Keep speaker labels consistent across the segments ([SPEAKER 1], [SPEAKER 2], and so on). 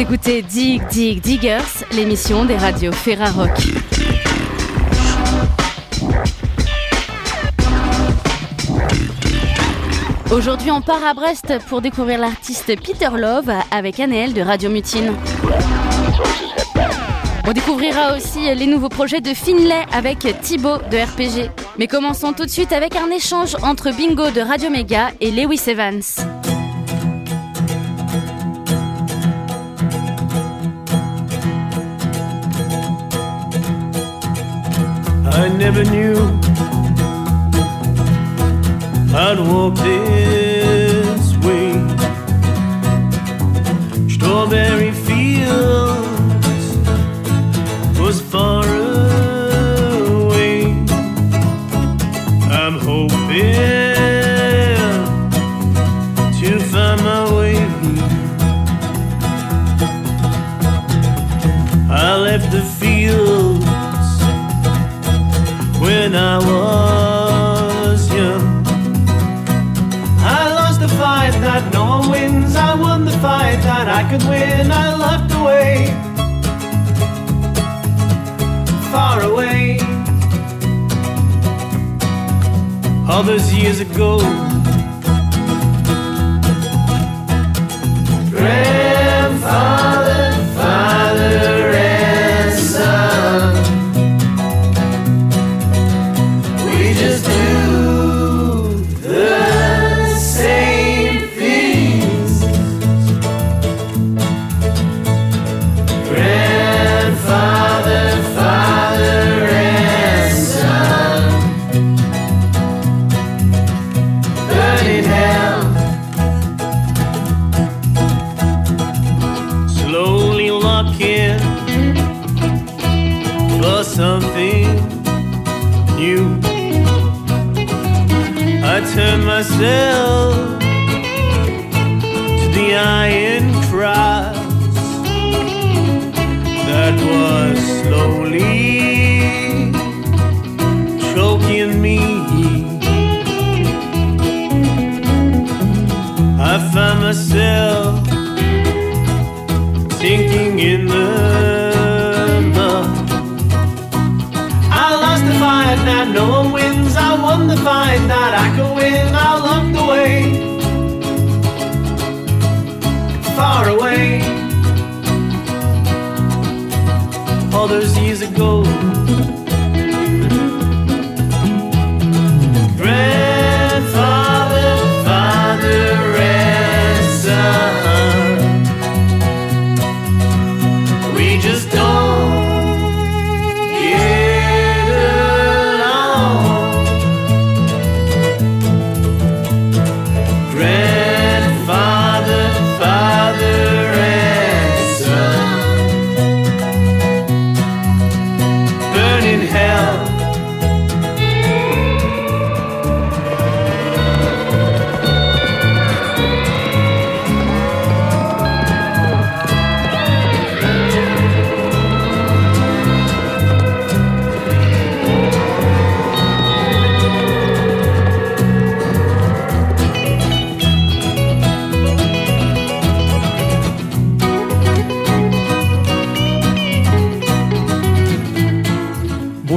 [SPEAKER 1] Écoutez Dig Dig Diggers, l'émission des radios Ferrarock. Aujourd'hui, on part à Brest pour découvrir l'artiste Peter Love avec Annelle de Radio Mutine. On découvrira aussi les nouveaux projets de Finlay avec Thibaut de RPG. Mais commençons tout de suite avec un échange entre Bingo de Radio Mega et Lewis Evans.
[SPEAKER 2] I never knew I'd walk this way. Strawberry fields was far away. All those years ago. Grandfather,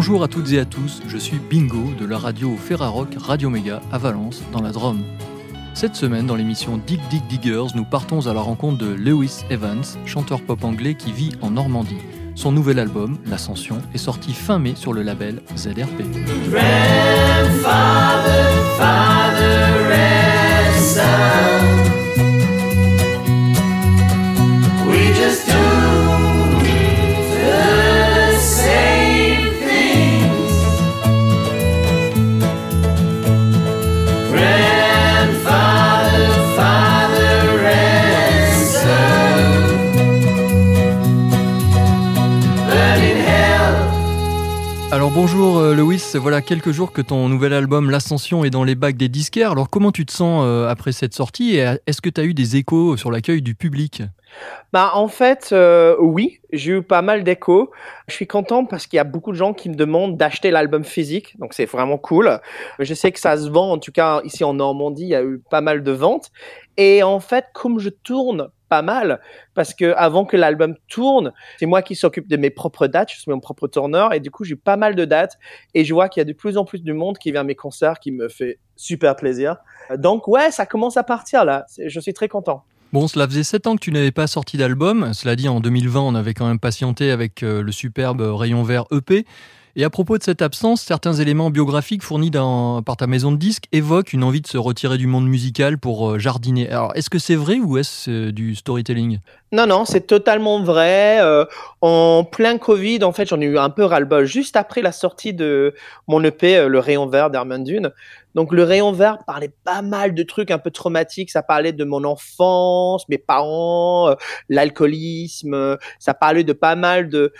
[SPEAKER 3] Bonjour à toutes et à tous, je suis Bingo de la radio Ferrarock Radio Méga à Valence, dans la Drôme. Cette semaine, dans l'émission Dig Dig Diggers, nous partons à la rencontre de Lewis Evans, chanteur pop anglais qui vit en Normandie. Son nouvel album, L'Ascension, est sorti fin mai sur le label ZRP. Bonjour euh, Lewis, voilà quelques jours que ton nouvel album L'Ascension est dans les bacs des disquaires. Alors comment tu te sens euh, après cette sortie et euh, est-ce que tu as eu des échos sur l'accueil du public?
[SPEAKER 4] Bah en fait, euh, oui, j'ai eu pas mal d'échos. Je suis content parce qu'il y a beaucoup de gens qui me demandent d'acheter l'album physique, donc c'est vraiment cool. Je sais que ça se vend, en tout cas ici en Normandie, il y a eu pas mal de ventes. Et en fait, comme je tourne pas mal, parce que avant que l'album tourne, c'est moi qui s'occupe de mes propres dates, je suis mon propre tourneur, et du coup j'ai pas mal de dates, et je vois qu'il y a de plus en plus de monde qui vient à mes concerts, qui me fait super plaisir. Donc ouais, ça commence à partir là, je suis très content.
[SPEAKER 3] Bon, cela faisait 7 ans que tu n'avais pas sorti d'album. Cela dit, en 2020, on avait quand même patienté avec euh, le superbe Rayon Vert EP. Et à propos de cette absence, certains éléments biographiques fournis par ta maison de disques évoquent une envie de se retirer du monde musical pour euh, jardiner. Alors, est-ce que c'est vrai ou est-ce euh, du storytelling?
[SPEAKER 4] Non, non, c'est totalement vrai. Euh, en plein Covid, en fait, j'en ai eu un peu ras-le-bol. Juste après la sortie de mon EP, Le Rayon Vert d'Herman Dune. Donc, Le Rayon Vert parlait pas mal de trucs un peu traumatiques. Ça parlait de mon enfance, mes parents, l'alcoolisme. Ça parlait de pas mal de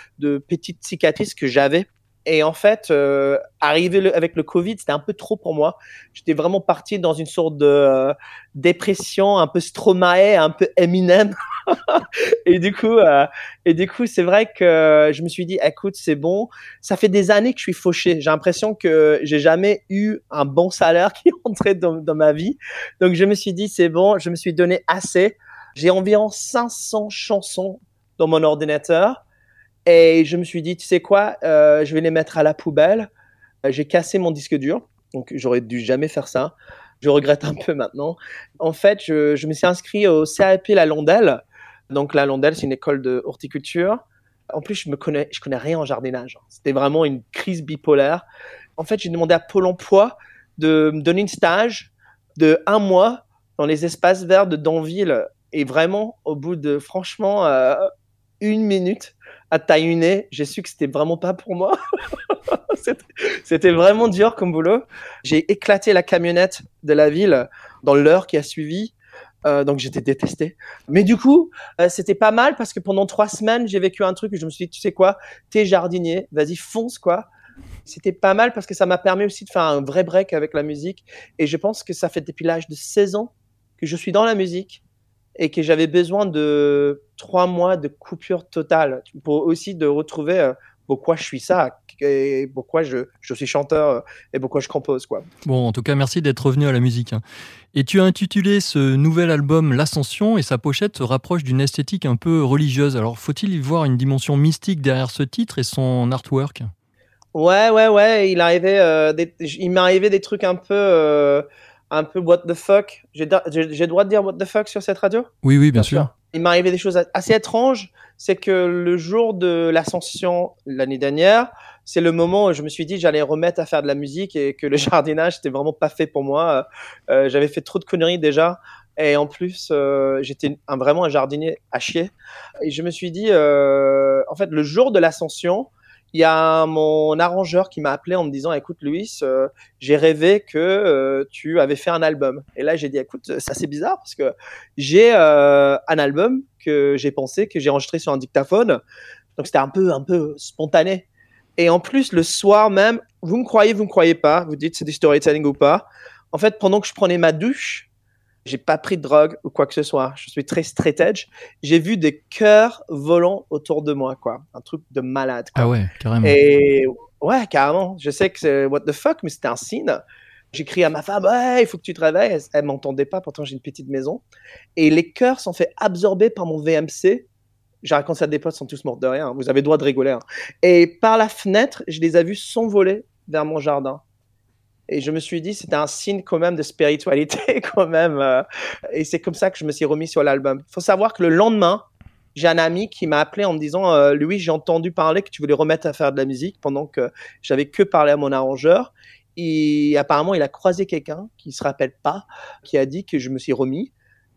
[SPEAKER 4] petites cicatrices que j'avais et en fait, euh, arrivé avec le Covid, c'était un peu trop pour moi. J'étais vraiment parti dans une sorte de euh, dépression, un peu Stromae, un peu Eminem. et du coup, euh, et du coup, c'est vrai que je me suis dit, écoute, c'est bon. Ça fait des années que je suis fauché. J'ai l'impression que j'ai jamais eu un bon salaire qui entrait dans ma vie. Donc, je me suis dit, c'est bon. Je me suis donné assez. J'ai environ 500 chansons dans mon ordinateur. Et je me suis dit, tu sais quoi, euh, je vais les mettre à la poubelle. Euh, j'ai cassé mon disque dur, donc j'aurais dû jamais faire ça. Je regrette un peu maintenant. En fait, je, me suis inscrit au CAP La Londelle. Donc la Londelle, c'est une école de horticulture. En plus, je je connais rien en jardinage. C'était vraiment une crise bipolaire. En fait, j'ai demandé à Pôle Emploi de me donner une stage de un mois dans les espaces verts de Danville. Et vraiment, au bout de franchement euh, une minute, à taille j'ai su que c'était vraiment pas pour moi. c'était vraiment dur comme boulot. J'ai éclaté la camionnette de la ville dans l'heure qui a suivi. Euh, donc j'étais détesté. Mais du coup, euh, c'était pas mal parce que pendant trois semaines, j'ai vécu un truc où je me suis dit, tu sais quoi, t'es jardinier, vas-y fonce quoi. C'était pas mal parce que ça m'a permis aussi de faire un vrai break avec la musique. Et je pense que ça fait depuis l'âge de 16 ans que je suis dans la musique et que j'avais besoin de trois mois de coupure totale pour aussi de retrouver euh, pourquoi je suis ça et pourquoi je, je suis chanteur euh, et pourquoi je compose quoi.
[SPEAKER 3] Bon, en tout cas, merci d'être revenu à la musique. Hein. Et tu as intitulé ce nouvel album L'Ascension et sa pochette se rapproche d'une esthétique un peu religieuse. Alors, faut-il y voir une dimension mystique derrière ce titre et son artwork?
[SPEAKER 4] Ouais, ouais, ouais. Il arrivait, euh, il m'est arrivé des trucs un peu un peu what the fuck. J'ai le droit de dire what the fuck sur cette radio?
[SPEAKER 3] Oui, oui, bien, sûr.
[SPEAKER 4] Il m'est arrivé des choses assez étranges. C'est que le jour de l'ascension l'année dernière, c'est le moment où je me suis dit j'allais remettre à faire de la musique et que le jardinage c'était vraiment pas fait pour moi. Euh, J'avais fait trop de conneries déjà. Et en plus, euh, j'étais un, vraiment un jardinier à chier. Et je me suis dit, euh, en fait, le jour de l'ascension, il y a mon arrangeur qui m'a appelé en me disant écoute Louis euh, j'ai rêvé que euh, tu avais fait un album. Et là j'ai dit écoute ça c'est bizarre parce que j'ai euh, un album que j'ai pensé que j'ai enregistré sur un dictaphone. Donc c'était un peu un peu spontané. Et en plus le soir même vous me croyez vous me croyez pas. Vous dites c'est du storytelling ou pas. En fait pendant que je prenais ma douche j'ai pas pris de drogue ou quoi que ce soit. Je suis très straight edge. J'ai vu des cœurs volants autour de moi, quoi. Un truc de malade. Quoi.
[SPEAKER 3] Ah ouais, carrément.
[SPEAKER 4] Et ouais, carrément. Je sais que c'est what the fuck, mais c'était un signe. J'ai crié à ma femme, ouais, il faut que tu te réveilles. Elle, m'entendait pas, pourtant j'ai une petite maison. Et les cœurs sont fait absorber par mon VMC. J'ai raconté ça à des potes, sont tous morts de rien. Vous avez le droit de rigoler. Hein. Et par la fenêtre, je les ai vus s'envoler vers mon jardin. Et je me suis dit, c'était un signe quand même de spiritualité quand même. Euh, et c'est comme ça que je me suis remis sur l'album. Il faut savoir que le lendemain, j'ai un ami qui m'a appelé en me disant, euh, Louis, j'ai entendu parler que tu voulais remettre à faire de la musique pendant que j'avais que parlé à mon arrangeur. Et apparemment, il a croisé quelqu'un qui se rappelle pas, qui a dit que je me suis remis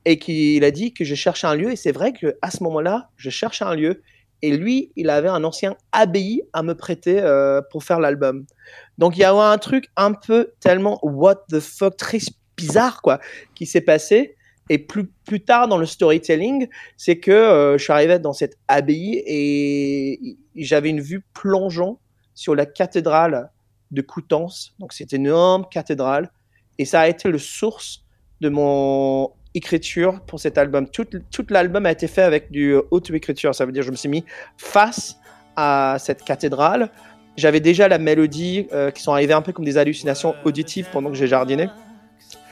[SPEAKER 4] et qu'il a dit que je cherchais un lieu. Et c'est vrai que à ce moment-là, je cherchais un lieu. Et lui, il avait un ancien abbaye à me prêter euh, pour faire l'album. Donc il y a un truc un peu tellement what the fuck, très bizarre quoi, qui s'est passé. Et plus, plus tard dans le storytelling, c'est que euh, je suis arrivé dans cette abbaye et j'avais une vue plongeant sur la cathédrale de Coutances. Donc c'était une énorme cathédrale. Et ça a été le source de mon écriture pour cet album. Tout, tout l'album a été fait avec du auto-écriture. Ça veut dire je me suis mis face à cette cathédrale. J'avais déjà la mélodie euh, qui sont arrivées un peu comme des hallucinations auditives pendant que j'ai jardiné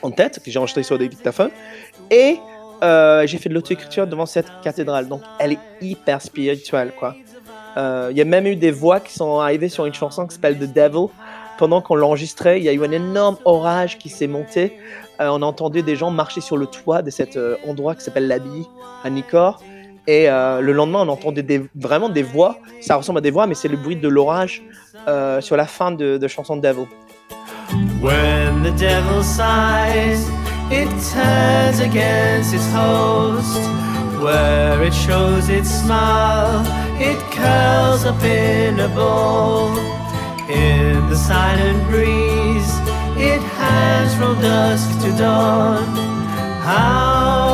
[SPEAKER 4] en tête, que j'ai enregistré sur des dictaphones. Et euh, j'ai fait de l'auto-écriture devant cette cathédrale. Donc elle est hyper spirituelle, quoi. Euh, Il y a même eu des voix qui sont arrivées sur une chanson qui s'appelle The Devil. Pendant qu'on l'enregistrait, il y a eu un énorme orage qui s'est monté. Euh, on a entendu des gens marcher sur le toit de cet euh, endroit qui s'appelle l'Abbaye à Nicorps. Et euh, le lendemain, on entendait vraiment des voix. Ça ressemble à des voix, mais c'est le bruit de l'orage euh, sur la fin de, de chanson Devil.
[SPEAKER 2] When the devil sighs, it turns against its host. Where it shows its smile, it curls up in a ball. The silent breeze, it hangs from dusk to dawn. Out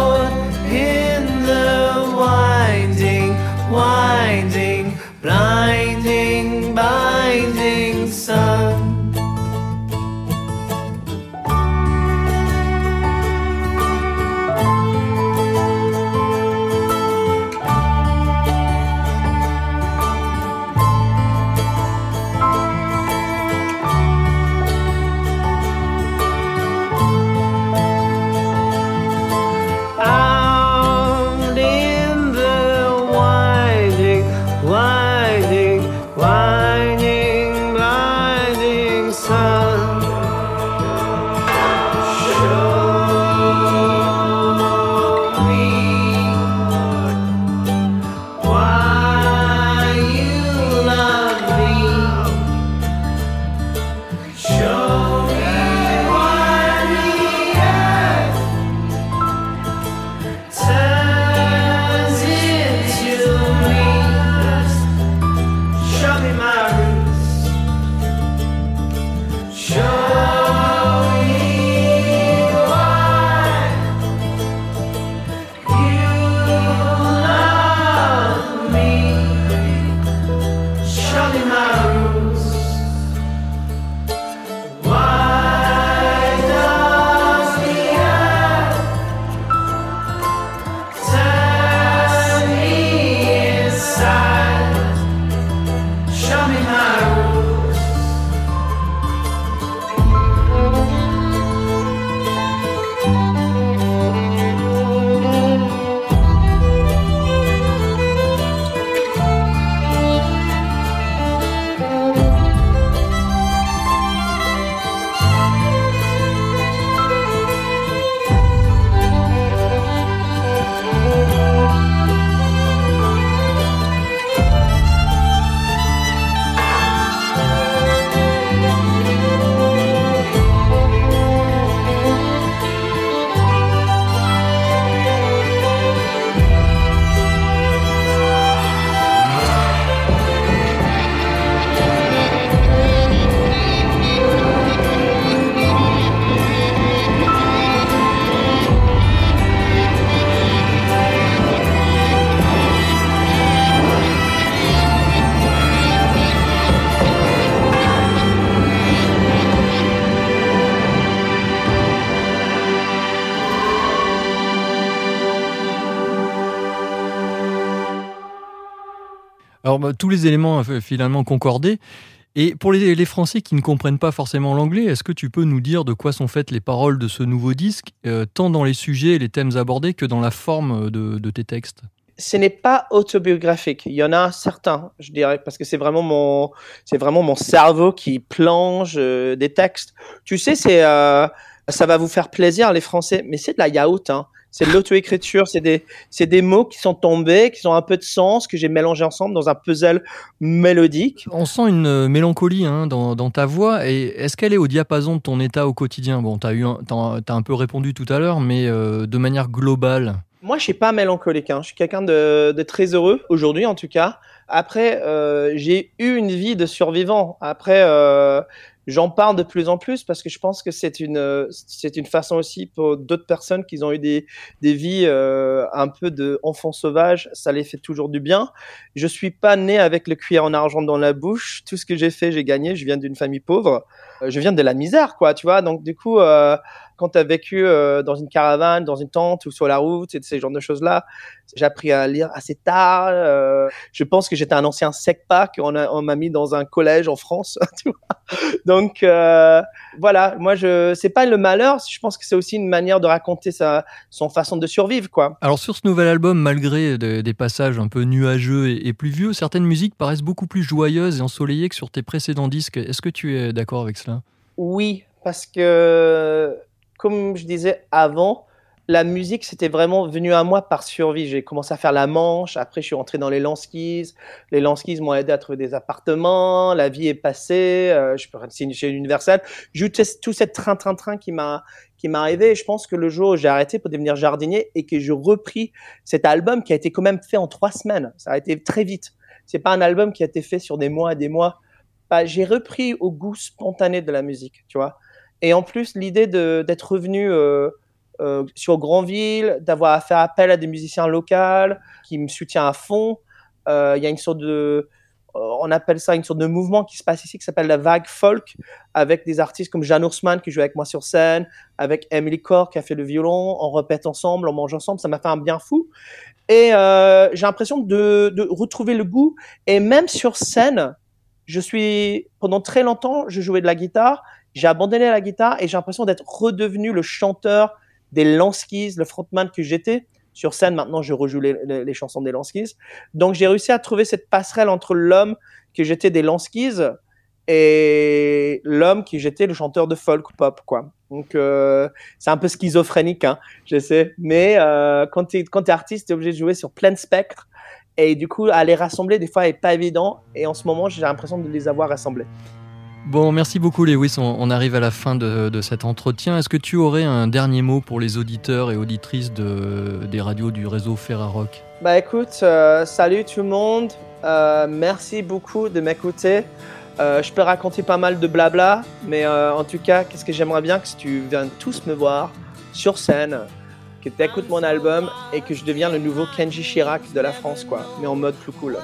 [SPEAKER 3] bah, tous les éléments euh, finalement concordés. Et pour les, Français qui ne comprennent pas forcément l'anglais, est-ce que tu peux nous dire de quoi sont faites les paroles de ce nouveau disque, euh, tant dans les sujets et les thèmes abordés que dans la forme de, de tes textes?
[SPEAKER 4] Ce n'est pas autobiographique. Il y en a certains, je dirais, parce que c'est vraiment mon, cerveau qui plonge euh, des textes. Tu sais, c'est, euh, ça va vous faire plaisir les Français, mais c'est de la yaourt. Hein. C'est de l'auto-écriture, c'est des, c'est des mots qui sont tombés, qui ont un peu de sens, que j'ai mélangé ensemble dans un puzzle mélodique.
[SPEAKER 3] On sent une euh, mélancolie hein, dans, dans ta voix. Et est-ce qu'elle est au diapason de ton état au quotidien? Bon, tu as, eu un, t'as, t'as un peu répondu tout à l'heure, mais euh, de manière globale.
[SPEAKER 4] Moi, je suis pas mélancolique. Hein. Je suis quelqu'un de, de très heureux aujourd'hui, en tout cas. Après, euh, j'ai eu une vie de survivant. Après, euh, j'en parle de plus en plus parce que je pense que c'est une c'est une façon aussi pour d'autres personnes qui ont eu des des vies euh, un peu de enfants sauvages. Ça les fait toujours du bien. Je suis pas né avec le cuillère en argent dans la bouche. Tout ce que j'ai fait, j'ai gagné. Je viens d'une famille pauvre. Euh, Je viens de la misère, quoi. Tu vois. Donc du coup. Euh, quand tu as vécu euh, dans une caravane, dans une tente ou sur la route, et ces genres de choses-là. J'ai appris à lire assez tard. je pense que j'étais un ancien secpa qu'on on m'a mis dans un collège en France. Donc voilà, moi je c'est pas le malheur, je pense que c'est aussi une manière de raconter sa son façon de survivre quoi.
[SPEAKER 3] Alors sur ce nouvel album, malgré de- des passages un peu nuageux et, et pluvieux, certaines musiques paraissent beaucoup plus joyeuses et ensoleillées que sur tes précédents disques. Est-ce que tu es d'accord avec cela?
[SPEAKER 4] Oui, parce que comme je disais avant, la musique c'était vraiment venu à moi par survie. J'ai commencé à faire la manche, après je suis rentré dans les lanskis. Les lanskis m'ont aidé à trouver des appartements, la vie est passée, euh, je peux rester chez Universal. J'ai tout cette train train train qui m'a qui m'est arrivé et je pense que le jour où j'ai arrêté pour devenir jardinier et que je repris cet album qui a été quand même fait en trois semaines, ça a été très vite. C'est pas un album qui a été fait sur des mois et des mois. Bah, j'ai repris au goût spontané de la musique, tu vois. Et en plus, l'idée d'être revenu euh, euh, sur Grandville, d'avoir à faire appel à des musiciens locaux qui me soutiennent à fond. Euh, Il y a une sorte de, euh, on appelle ça une sorte de mouvement qui se passe ici qui s'appelle la vague folk, avec des artistes comme Jeanne Haussmann qui joue avec moi sur scène, avec Emily Corr qui a fait le violon, on répète ensemble, on mange ensemble, ça m'a fait un bien fou. Et euh, j'ai l'impression de, de retrouver le goût. Et même sur scène, je suis pendant très longtemps, je jouais de la guitare, j'ai abandonné la guitare et j'ai l'impression d'être redevenu le chanteur des Lanskis, le frontman que j'étais. Sur scène, maintenant, je rejoue les, chansons des Lanskis. Donc, j'ai réussi à trouver cette passerelle entre l'homme que j'étais des Lanskis et l'homme qui j'étais le chanteur de folk pop, quoi. Donc, euh, c'est un peu schizophrénique, hein, je sais. Mais euh, quand tu es, artiste, tu es obligé de jouer sur plein spectre. Et du coup, à les rassembler, des fois, n'est pas évident. Et en ce moment, j'ai l'impression de les avoir rassemblés.
[SPEAKER 3] Bon, merci beaucoup Lewis, on, on arrive à la fin de, de cet entretien. Est-ce que tu aurais un dernier mot pour les auditeurs et auditrices de, des radios du réseau Ferrarock
[SPEAKER 4] Bah écoute, euh, salut tout le monde. Euh, merci beaucoup de m'écouter. Euh, je peux raconter pas mal de blabla, mais en tout cas, qu'est-ce que j'aimerais bien que si tu viennes tous me voir sur scène, que tu écoutes mon album et que je devienne le nouveau Kenji Chirac de la France, quoi, mais en mode plus cool.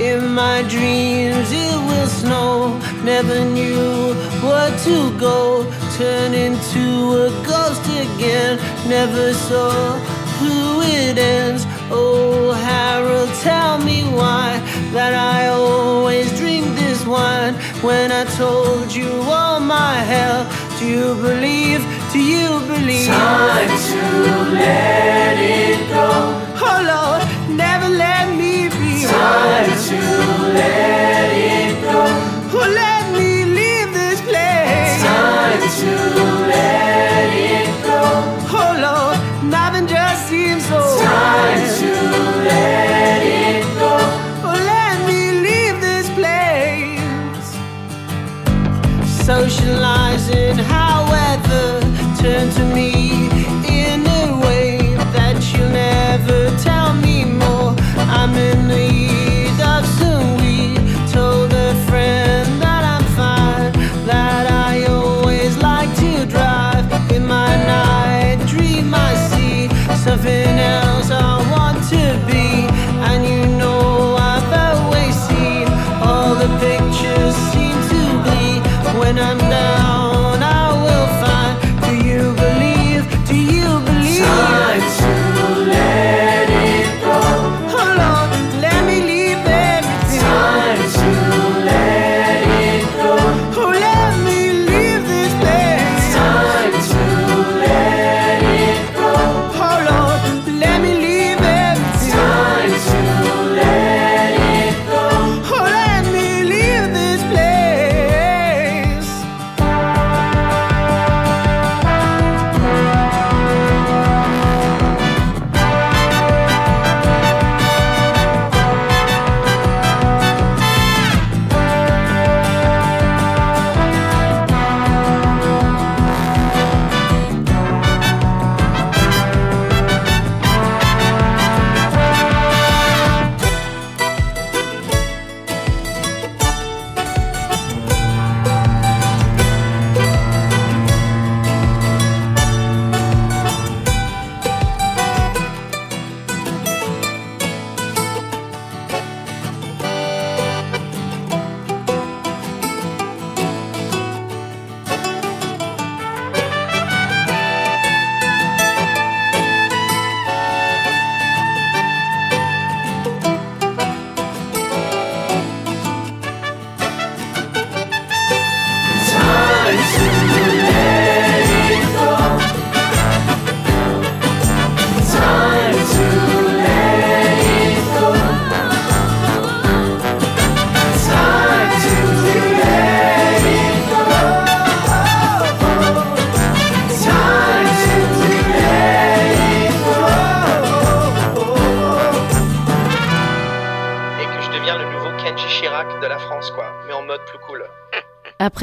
[SPEAKER 5] In my dreams it will snow. Never knew where to go. Turn into a ghost again. Never saw who it ends. Oh Harold, tell me why that I always drink this wine. When I told you all my hell, do you believe? Do you believe? Time to let it go. Oh Lord, never let me be. Time to let it go. Oh, let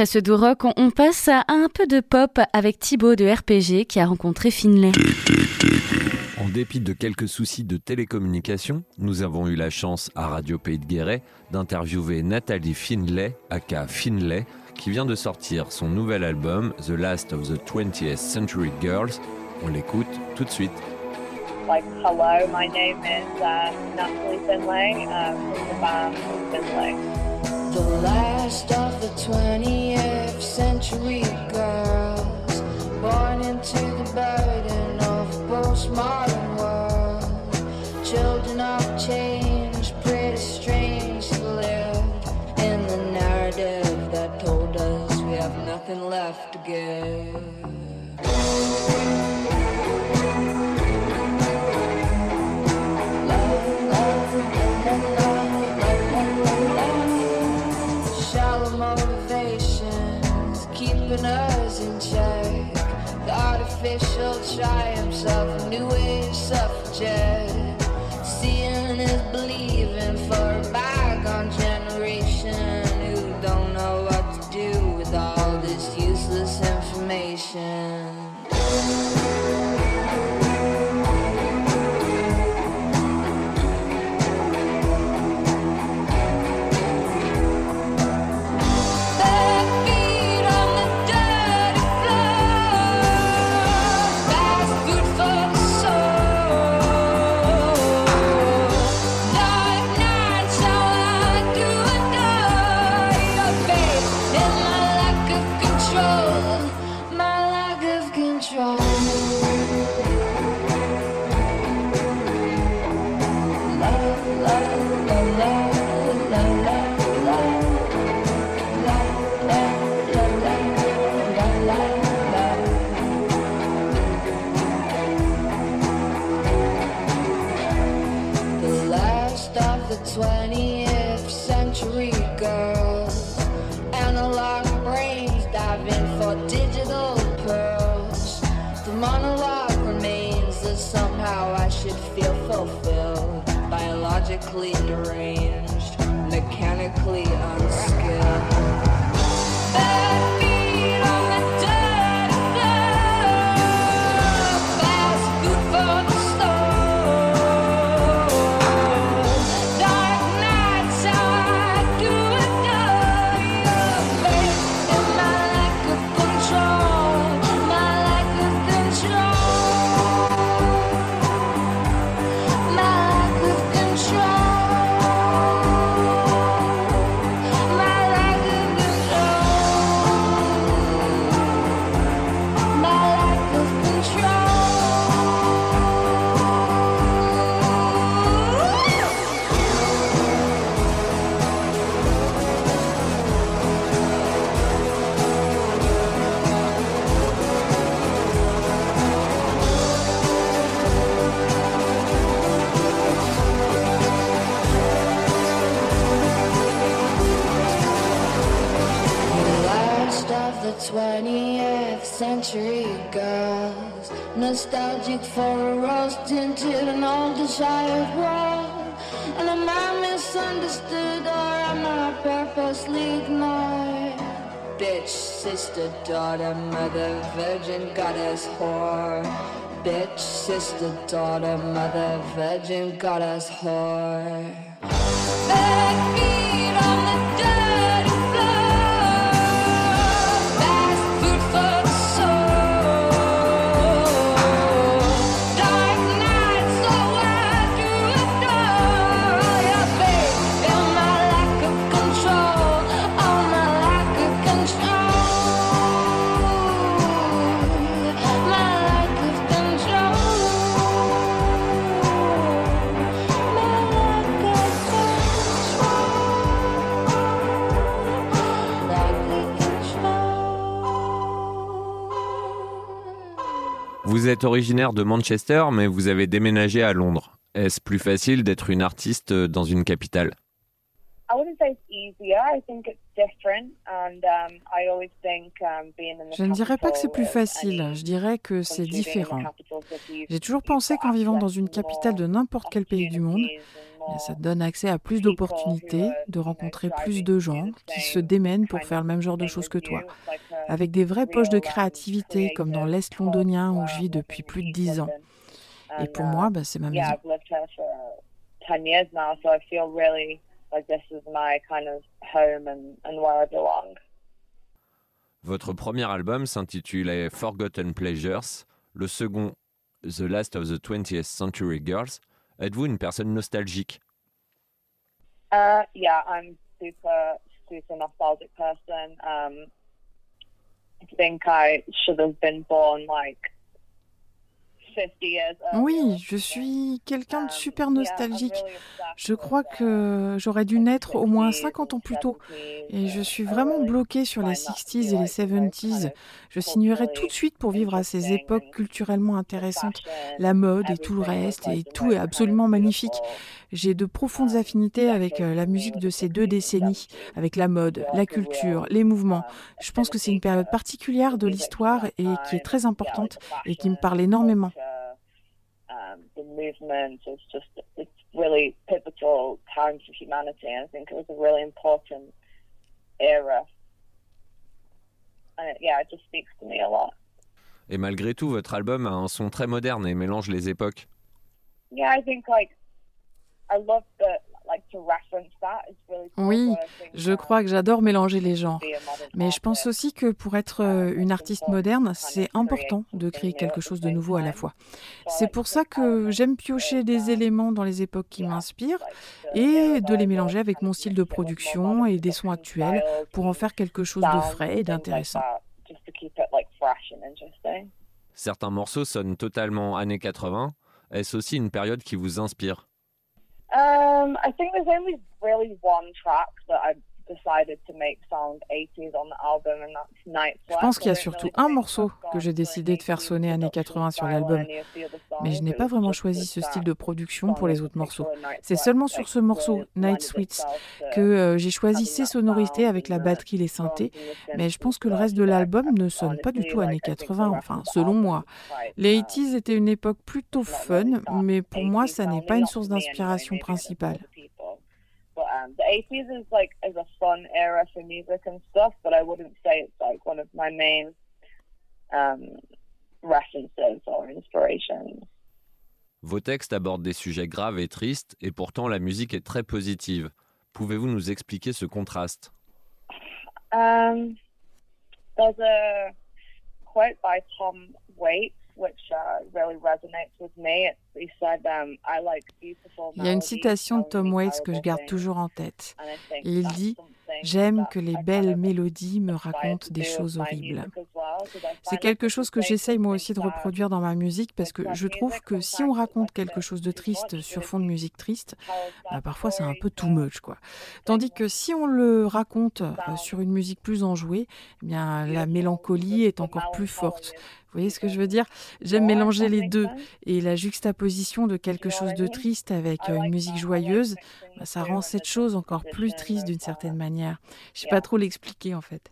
[SPEAKER 1] Après ce doux rock, on passe à un peu de pop avec Thibaut de RPG qui a rencontré Finlay.
[SPEAKER 6] En dépit de quelques soucis de télécommunication, nous avons eu la chance à Radio Pays de Guéret d'interviewer Nathalie Finlay, aka Finlay, qui vient de sortir son nouvel album The Last of the 20th Century Girls. On l'écoute tout de suite.
[SPEAKER 7] Like, hello, my name is uh, Natalie Finlay um, from the band Finlay.
[SPEAKER 8] The last of the 20th century girls born into the burden of postmodern world. Children of change, pretty strange to live in the narrative that told us we have nothing left to give. In the rain. Virgin, goddess, whore. Bitch, sister, daughter, mother, virgin, goddess, whore.
[SPEAKER 6] Vous êtes originaire de Manchester, mais vous avez déménagé à Londres. Est-ce plus facile d'être une artiste dans une capitale?
[SPEAKER 7] I wouldn't say it's easier. I think it's different, and um, I always think um,
[SPEAKER 9] Je ne dirais pas que c'est plus facile, je dirais que c'est différent. J'ai toujours pensé qu'en vivant dans une capitale de n'importe quel pays du monde,
[SPEAKER 7] opportunities and more
[SPEAKER 9] Et ça te donne accès à plus d'opportunités, de rencontrer plus de gens qui se démènent pour faire le même genre de choses que toi, avec des vraies poches de créativité comme dans l'Est londonien où je vis depuis plus de dix ans. Et pour moi, bah, c'est ma maison.
[SPEAKER 6] Votre premier album s'intitulait Forgotten Pleasures, le second The Last of the 20th Century Girls. Êtes-vous une personne nostalgique?
[SPEAKER 7] Uh, yeah, I'm super, super nostalgic person. Um, I think I should have been born like 50 years earlier.
[SPEAKER 9] Oui, je suis quelqu'un de super nostalgique. Je crois que j'aurais dû naître au moins 50 ans plus tôt. Et je suis vraiment bloquée sur les 60s et les 70s. Je signerais tout de suite pour vivre à ces époques culturellement intéressantes. La mode et tout le reste, et tout est absolument magnifique. J'ai de profondes affinités avec euh, la musique de ces deux décennies, avec la mode, la culture, les mouvements. Je pense que c'est une période particulière de l'histoire et qui est très importante et qui me parle énormément.
[SPEAKER 6] Et malgré tout, votre album a un son très moderne et mélange les époques.
[SPEAKER 7] yeah I think like
[SPEAKER 9] Oui, je crois que j'adore mélanger les genres. Mais je pense
[SPEAKER 7] artist,
[SPEAKER 9] aussi que pour être euh, une artiste moderne, c'est important de créer quelque chose de nouveau à la fois. C'est pour ça que j'aime piocher des éléments dans les époques qui m'inspirent et de les mélanger avec mon style de production et des sons actuels pour en faire quelque chose de frais et d'intéressant.
[SPEAKER 7] just to keep it like fresh and interesting
[SPEAKER 6] Certains morceaux sonnent totalement années 80. Est-ce aussi une période qui vous inspire?
[SPEAKER 7] Um, I think there's only really one track that I decided to make sound 80s on the album, and that's Night
[SPEAKER 9] Je pense qu'il y a surtout un morceau que j'ai décidé de faire sonner années 80 sur l'album. Mais je n'ai pas vraiment choisi ce style de production pour les autres morceaux. C'est seulement sur ce morceau, Night Sweets, que euh, j'ai choisi ces sonorités avec la batterie, les synthés. Mais je pense que le reste de l'album ne sonne pas du tout années 80, enfin, selon moi. Les 80s étaient une époque plutôt fun, mais pour moi, ça n'est pas une source d'inspiration principale.
[SPEAKER 7] But um, the 80s is like is a fun era for music and stuff, but I wouldn't say it's like one of my main um, references or inspirations.
[SPEAKER 6] Vos textes abordent des sujets graves et tristes, et pourtant la musique est très positive. Pouvez-vous nous expliquer ce contraste?
[SPEAKER 7] Um, there's a quote by Tom Waits which uh, really resonates with me. It's, he said, um, "I like beautiful."
[SPEAKER 9] Il y a une citation de Tom Waits que je garde toujours en tête. Et il dit J'aime que les belles mélodies me racontent des choses horribles. C'est quelque chose que j'essaye moi aussi de reproduire dans ma musique parce que je trouve que si on raconte quelque chose de triste sur fond de musique triste, bah, parfois c'est un peu too much quoi. Tandis que si on le raconte euh, sur une musique plus enjouée, eh bien la mélancolie est encore plus forte. Vous voyez ce que je veux dire? J'aime mélanger les deux et la juxtaposition de quelque chose de triste avec euh, une musique joyeuse, bah, ça rend cette chose encore plus triste d'une certaine manière. Je sais pas trop l'expliquer en fait.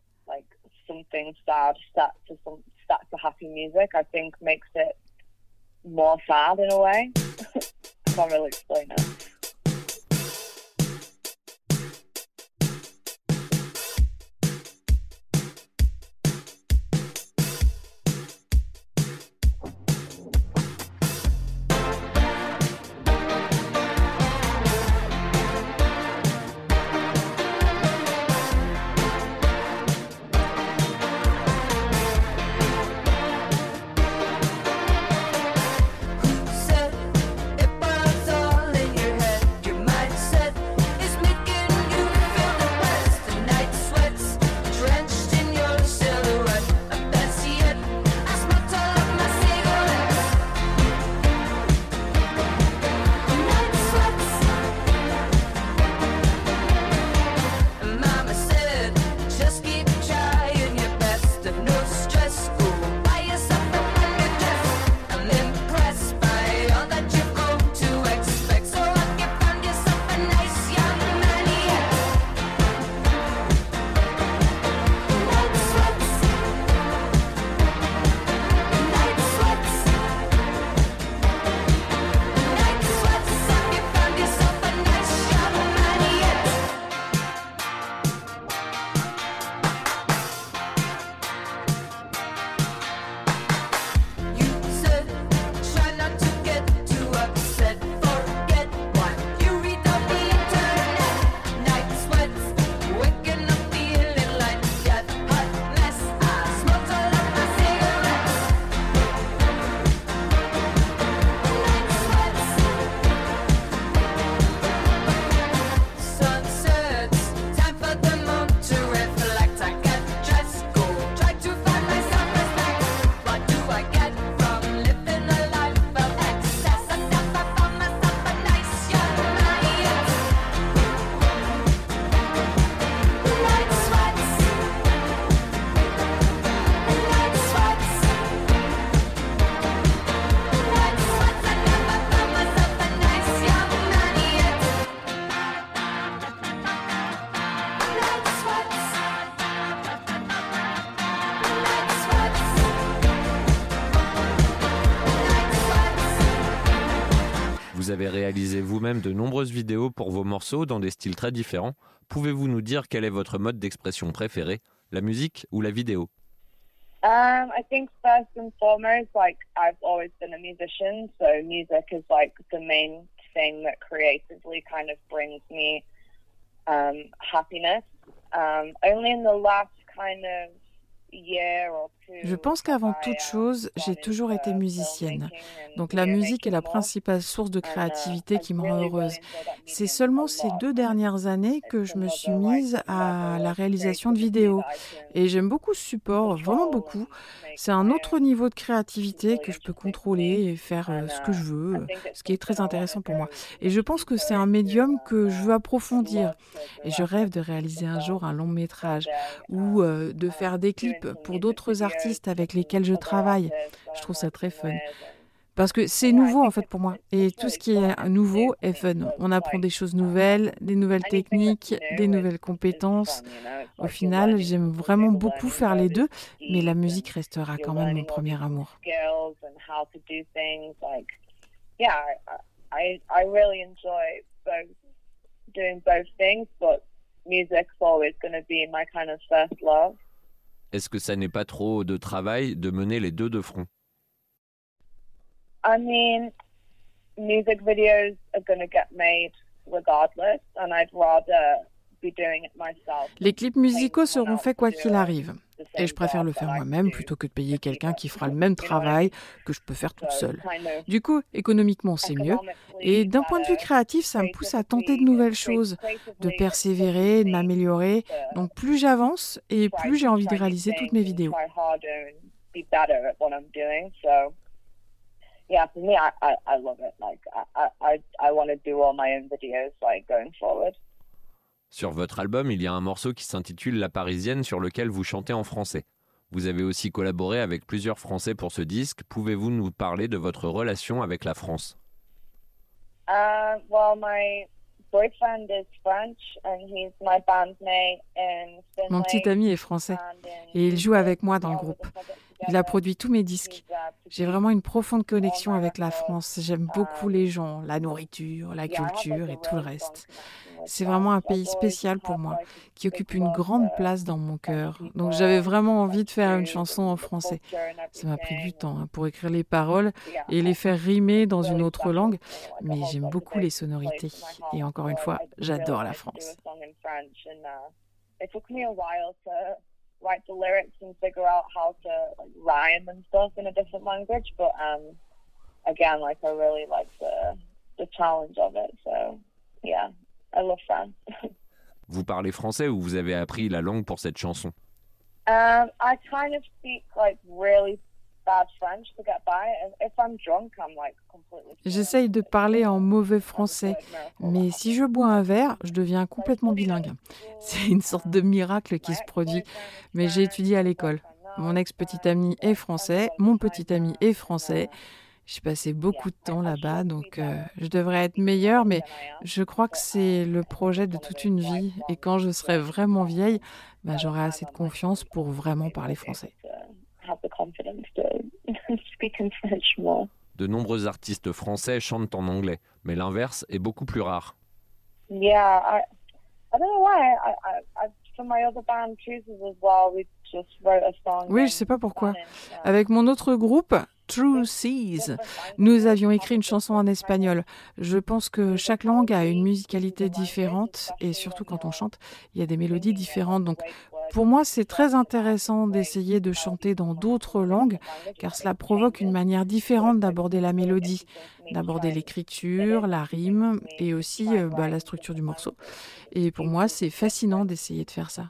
[SPEAKER 6] Réalisé vous-même de nombreuses vidéos pour vos morceaux dans des styles très différents. Pouvez-vous nous dire quel est votre mode d'expression préféré, la musique ou la vidéo?
[SPEAKER 7] Um, I think first and foremost, like I've always been a musician, so music is like the main thing that creatively kind of brings me um, happiness. Um, only in the last kind of
[SPEAKER 9] Je pense qu'avant toute chose, j'ai toujours été musicienne. Donc la musique est la principale source de créativité qui me rend heureuse. C'est seulement ces deux dernières années que je me suis mise à la réalisation de vidéos. Et j'aime beaucoup ce support, vraiment beaucoup. C'est un autre niveau de créativité que je peux contrôler et faire euh, ce que je veux, ce qui est très intéressant pour moi. Et je pense que c'est un médium que je veux approfondir. Et je rêve de réaliser un jour un long métrage ou euh, de faire des clips pour d'autres artistes avec lesquels je travaille. Je trouve ça très fun. Parce que c'est nouveau en fait pour moi. Et tout ce qui est nouveau est fun. On apprend des choses nouvelles, des nouvelles techniques, des nouvelles compétences. Au final, j'aime vraiment beaucoup faire les deux, mais la musique restera quand même mon premier amour.
[SPEAKER 6] Est-ce que ça n'est pas trop de travail de mener les deux de front?
[SPEAKER 7] I mean, music videos are going to get made regardless, and I'd rather be doing it myself.
[SPEAKER 9] Les clips musicaux seront faits quoi qu'il arrive. Et je préfère le faire moi-même plutôt que de payer quelqu'un qui fera le même travail que je peux faire toute seule. Du coup, économiquement, c'est mieux. Et d'un point de vue créatif, ça me pousse à tenter de nouvelles choses, de persévérer, de m'améliorer. Donc plus j'avance et plus j'ai envie de réaliser toutes mes vidéos.
[SPEAKER 7] yeah, for me, I, I, I love it. Like, I, I, I want to do all my own videos, like, going forward.
[SPEAKER 6] Sur votre album, il y a un morceau qui s'intitule La Parisienne sur lequel vous chantez en français. Vous avez aussi collaboré avec plusieurs Français pour ce disque. Pouvez-vous nous parler de votre relation avec la France?
[SPEAKER 7] Uh, well, my boyfriend is French and he's my bandmate in
[SPEAKER 9] Mon petit ami est français et il joue avec moi dans le groupe. Il a produit tous mes disques. J'ai vraiment une profonde connexion avec la France. J'aime beaucoup les gens, la nourriture, la culture et tout le reste. C'est vraiment un pays spécial pour moi, qui occupe une grande place dans mon cœur. Donc j'avais vraiment envie de faire une chanson en français. Ça m'a pris du temps hein, pour écrire les paroles et les faire rimer dans une autre langue, mais j'aime beaucoup les sonorités. Et encore une fois, j'adore la France.
[SPEAKER 7] Write the lyrics and figure out how to like, rhyme and stuff in a different language. But um, again, like I really like the the challenge of it. So yeah, I love France.
[SPEAKER 6] vous parlez français ou vous avez appris la langue pour cette chanson?
[SPEAKER 7] Um, I kind of speak like really
[SPEAKER 9] J'essaye de parler en mauvais français, mais si je bois un verre, je deviens complètement bilingue. C'est une sorte de miracle qui se produit, mais j'ai étudié à l'école. Mon ex-petit ami est français, mon petit ami est français. J'ai passé beaucoup de temps là-bas, donc euh, je devrais être meilleure, mais je crois que c'est le projet de toute une vie. Et quand je serai vraiment vieille, bah, j'aurai assez de confiance pour vraiment parler français.
[SPEAKER 6] De nombreux artistes français chantent en anglais, mais l'inverse est beaucoup plus rare.
[SPEAKER 9] Oui, je sais pas pourquoi. Avec mon autre groupe, True Seas, nous avions écrit une chanson en espagnol. Je pense que chaque langue a une musicalité différente et surtout quand on chante, il y a des mélodies différentes. Donc pour moi, c'est très intéressant d'essayer de chanter dans d'autres langues, car cela provoque une manière différente d'aborder la mélodie, d'aborder l'écriture, la rime et aussi euh, bah, la structure du morceau. Et pour moi, c'est fascinant d'essayer de faire ça.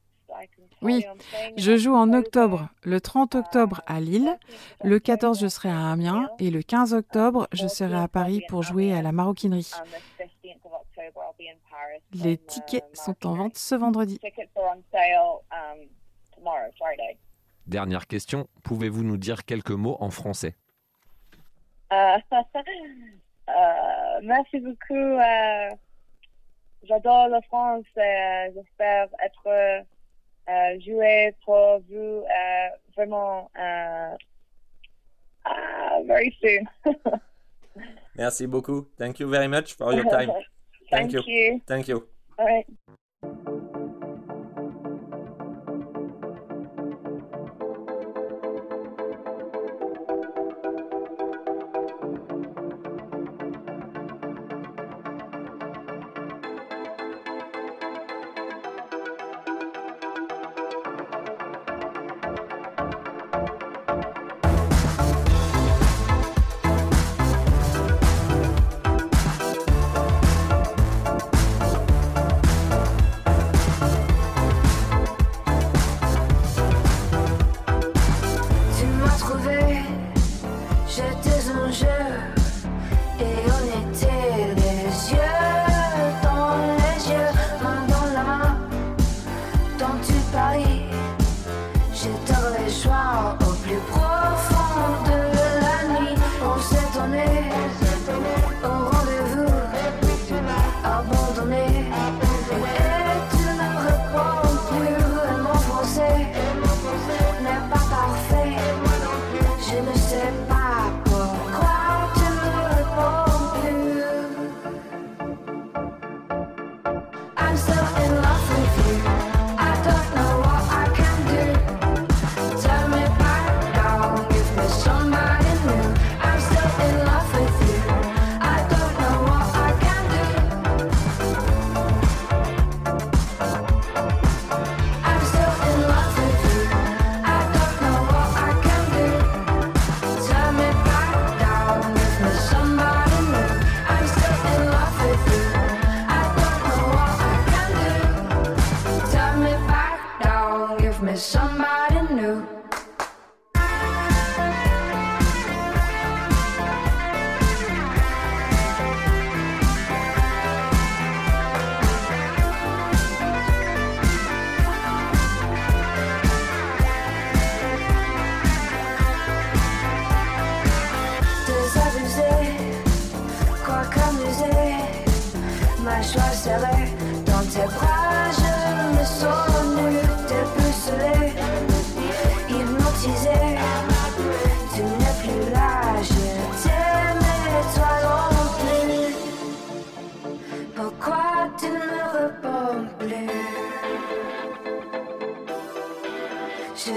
[SPEAKER 9] oui, je joue en octobre, le 30 octobre à Lille, le 14 je serai à Amiens et le 15 octobre je serai à Paris pour jouer à la maroquinerie. Les tickets sont en vente ce vendredi.
[SPEAKER 6] Dernière question, pouvez-vous nous dire quelques mots en français?
[SPEAKER 8] Euh, Merci beaucoup. J'adore la France. J'espère être joué pour vous vraiment very soon.
[SPEAKER 10] Merci beaucoup. Thank you very much for your time.
[SPEAKER 8] Thank, Thank you. you.
[SPEAKER 10] Thank you.
[SPEAKER 8] All right.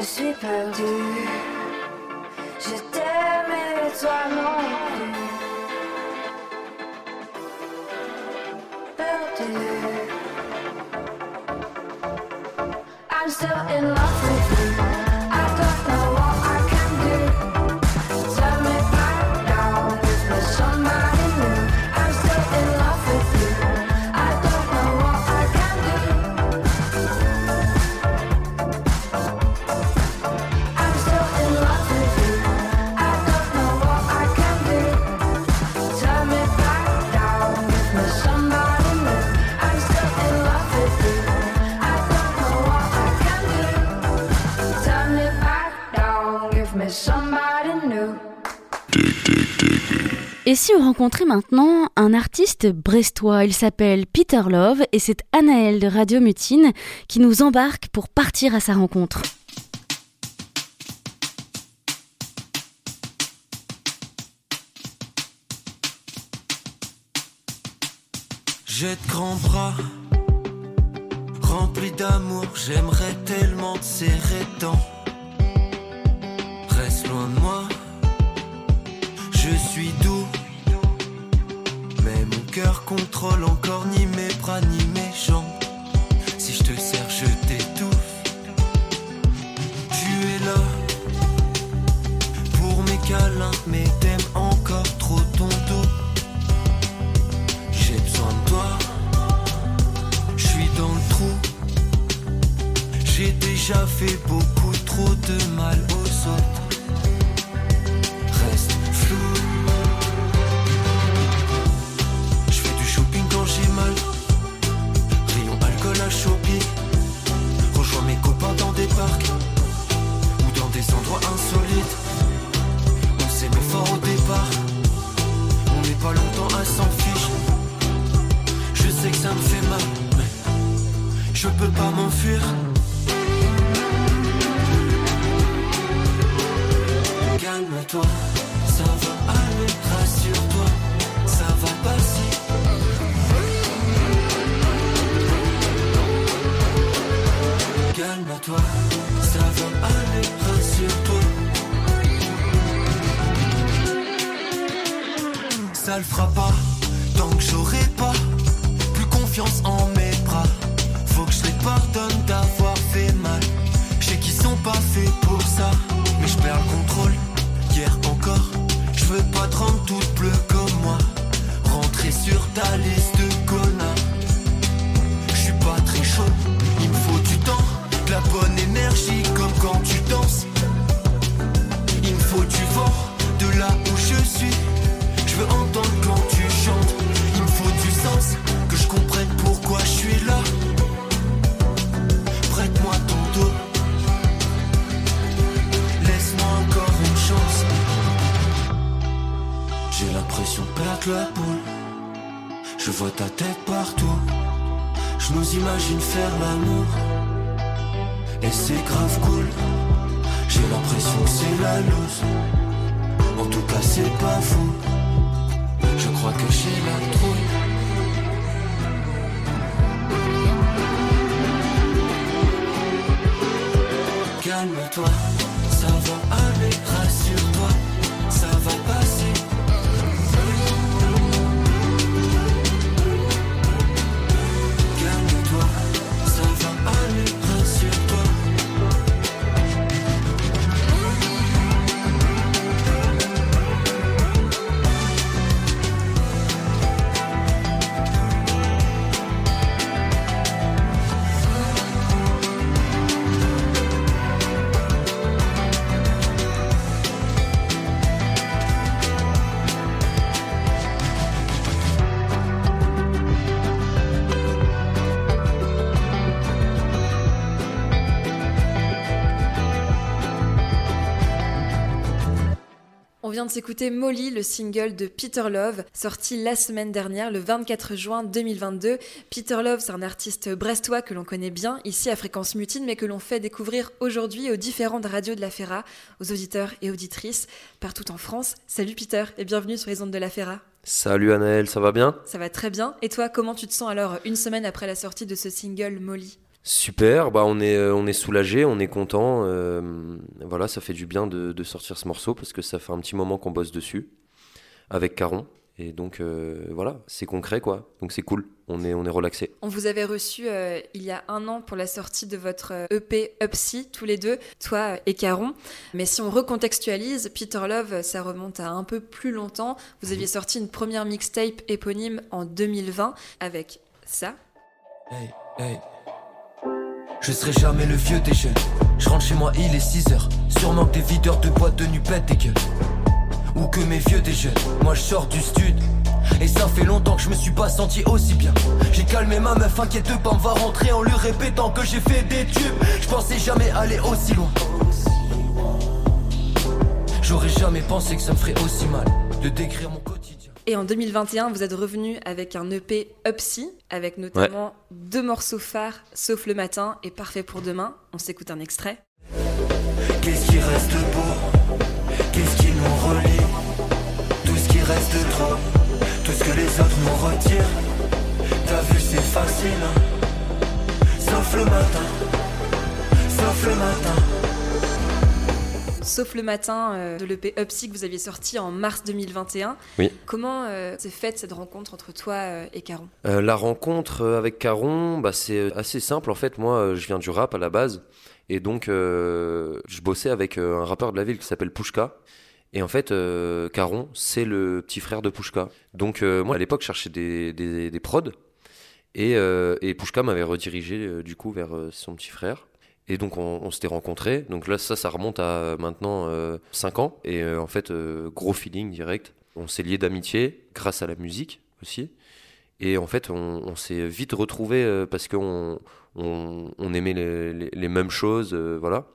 [SPEAKER 11] Et si on rencontrait maintenant un artiste brestois, il s'appelle Peter Love et c'est Anaël de Radio Mutine qui nous embarque pour partir à sa rencontre.
[SPEAKER 12] J'ai de grands bras remplis d'amour, j'aimerais tellement te serrer tant. Reste loin de moi, cœur contrôle encore ni mes bras ni mes jambes. Si je te sers, je t'étouffe. Tu es là pour mes câlins, mais t'aimes encore trop ton dos. J'ai besoin de toi, je suis dans le trou. J'ai déjà fait beaucoup J'ai l'impression de perdre la boule. Je vois ta tête partout. Je nous imagine faire l'amour. Et c'est grave cool. J'ai l'impression que c'est la loose. En tout cas, c'est pas fou. Je crois que j'ai la trouille. Calme-toi, ça va aller, rassure-toi,
[SPEAKER 13] vient de s'écouter Molly, le single de Peter Love, sorti la semaine dernière, le 24 juin 2022. Peter Love, c'est un artiste brestois que l'on connaît bien ici à Fréquence Mutine, mais que l'on fait découvrir aujourd'hui aux différentes radios de la Ferra, aux auditeurs et auditrices partout en France. Salut Peter et bienvenue sur les ondes de la Ferra.
[SPEAKER 14] Salut Anaël, ça va bien?
[SPEAKER 13] Ça va très bien. Et toi, comment tu te sens alors une semaine après la sortie de ce single Molly?
[SPEAKER 14] Super, bah on est, euh, on est soulagé, on est content. euh, voilà, ça fait du bien de, de sortir ce morceau parce que ça fait un petit moment qu'on bosse dessus avec Caron. Et donc euh, voilà, c'est concret quoi. Donc c'est cool, on est, on est relaxé.
[SPEAKER 13] On vous avait reçu euh, il y a un an pour la sortie de votre EP Upsy, tous les deux, toi et Caron. Mais si on recontextualise, Peter Love, ça remonte à un peu plus longtemps. Vous aviez sorti une première mixtape éponyme en 2020 avec ça.
[SPEAKER 12] Hey, hey. Je serai jamais le vieux des. Je rentre chez moi, il est 6 heures. Sûrement que des videurs de boîte de nuit pètent des gueules. Ou que mes vieux des jeunes. Moi je sors du stud. Et ça fait longtemps que je me suis pas senti aussi bien. J'ai calmé ma meuf, inquiète pas, on va rentrer en lui répétant que j'ai fait des tubes. Je pensais jamais aller aussi loin. J'aurais jamais pensé que ça me ferait aussi mal de décrire mon.
[SPEAKER 13] Et en 2021, vous êtes revenu avec un EP Upsy, avec notamment deux morceaux phares, Sauf le matin et Parfait pour demain. On s'écoute un extrait.
[SPEAKER 12] Qu'est-ce qui reste beau? Qu'est-ce qui nous relie? Tout ce qui reste trop Tout ce que les autres nous retirent. T'as vu c'est facile hein. Sauf le matin. Sauf le matin
[SPEAKER 13] Sauf le matin euh, de l'EP Upsy que vous aviez sorti en mars 2021.
[SPEAKER 14] Oui.
[SPEAKER 13] Comment euh, s'est faite cette rencontre entre toi euh, et Caron?
[SPEAKER 14] La rencontre avec Caron, bah, c'est assez simple en fait. Moi, je viens du rap à la base. Et donc, euh, je bossais avec un rappeur de la ville qui s'appelle Pushka. Et en fait, euh, Caron, c'est le petit frère de Pushka. Donc, euh, moi, à l'époque, je cherchais des, des, des prods. Et, et Pushka m'avait redirigé, du coup, vers son petit frère. Et donc, on, s'était rencontrés. Donc là, ça, ça remonte à euh, maintenant 5 ans. Et euh, en fait, euh, gros feeling direct. On s'est liés d'amitié grâce à la musique aussi. Et en fait, on, s'est vite retrouvés parce qu'on on, on aimait les, les, mêmes choses, euh, voilà.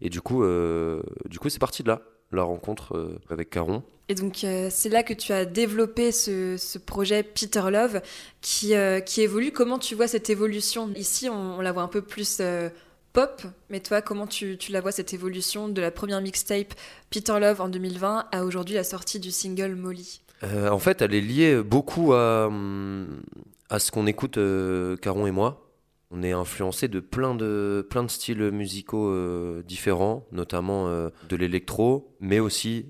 [SPEAKER 14] Et du coup, euh, c'est parti de là, la rencontre euh, avec Caron.
[SPEAKER 13] Et donc euh, c'est là que tu as développé ce, ce projet Peter Love qui, euh, qui évolue. Comment tu vois cette évolution? Ici, on, la voit un peu plus euh, pop. Mais toi, comment tu, la vois cette évolution de la première mixtape Peter Love en 2020 à aujourd'hui la sortie du single Molly?
[SPEAKER 14] En fait, elle est liée beaucoup à, à ce qu'on écoute Caron et moi. On est influencé de plein de, plein de styles musicaux différents, notamment de l'électro, mais aussi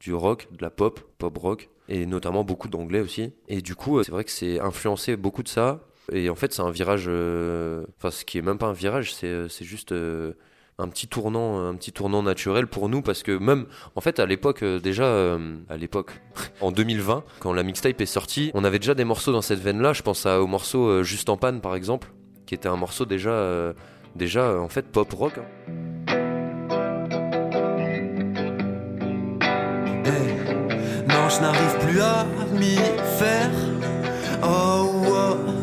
[SPEAKER 14] du rock, de la pop, pop rock, et notamment beaucoup d'anglais aussi. Et du coup, c'est vrai que c'est influencé beaucoup de ça. Et en fait, c'est un virage, euh, enfin, ce qui est même pas un virage, c'est, euh, juste euh, un petit tournant, un petit tournant naturel pour nous parce que même, en fait, à l'époque, déjà, à l'époque, en 2020, quand la mixtape est sortie, on avait déjà des morceaux dans cette veine-là. Je pense au morceau Juste en panne, par exemple, qui était un morceau déjà, déjà en fait, pop rock. Hein.
[SPEAKER 8] non, je n'arrive plus à m'y faire. Oh, oh.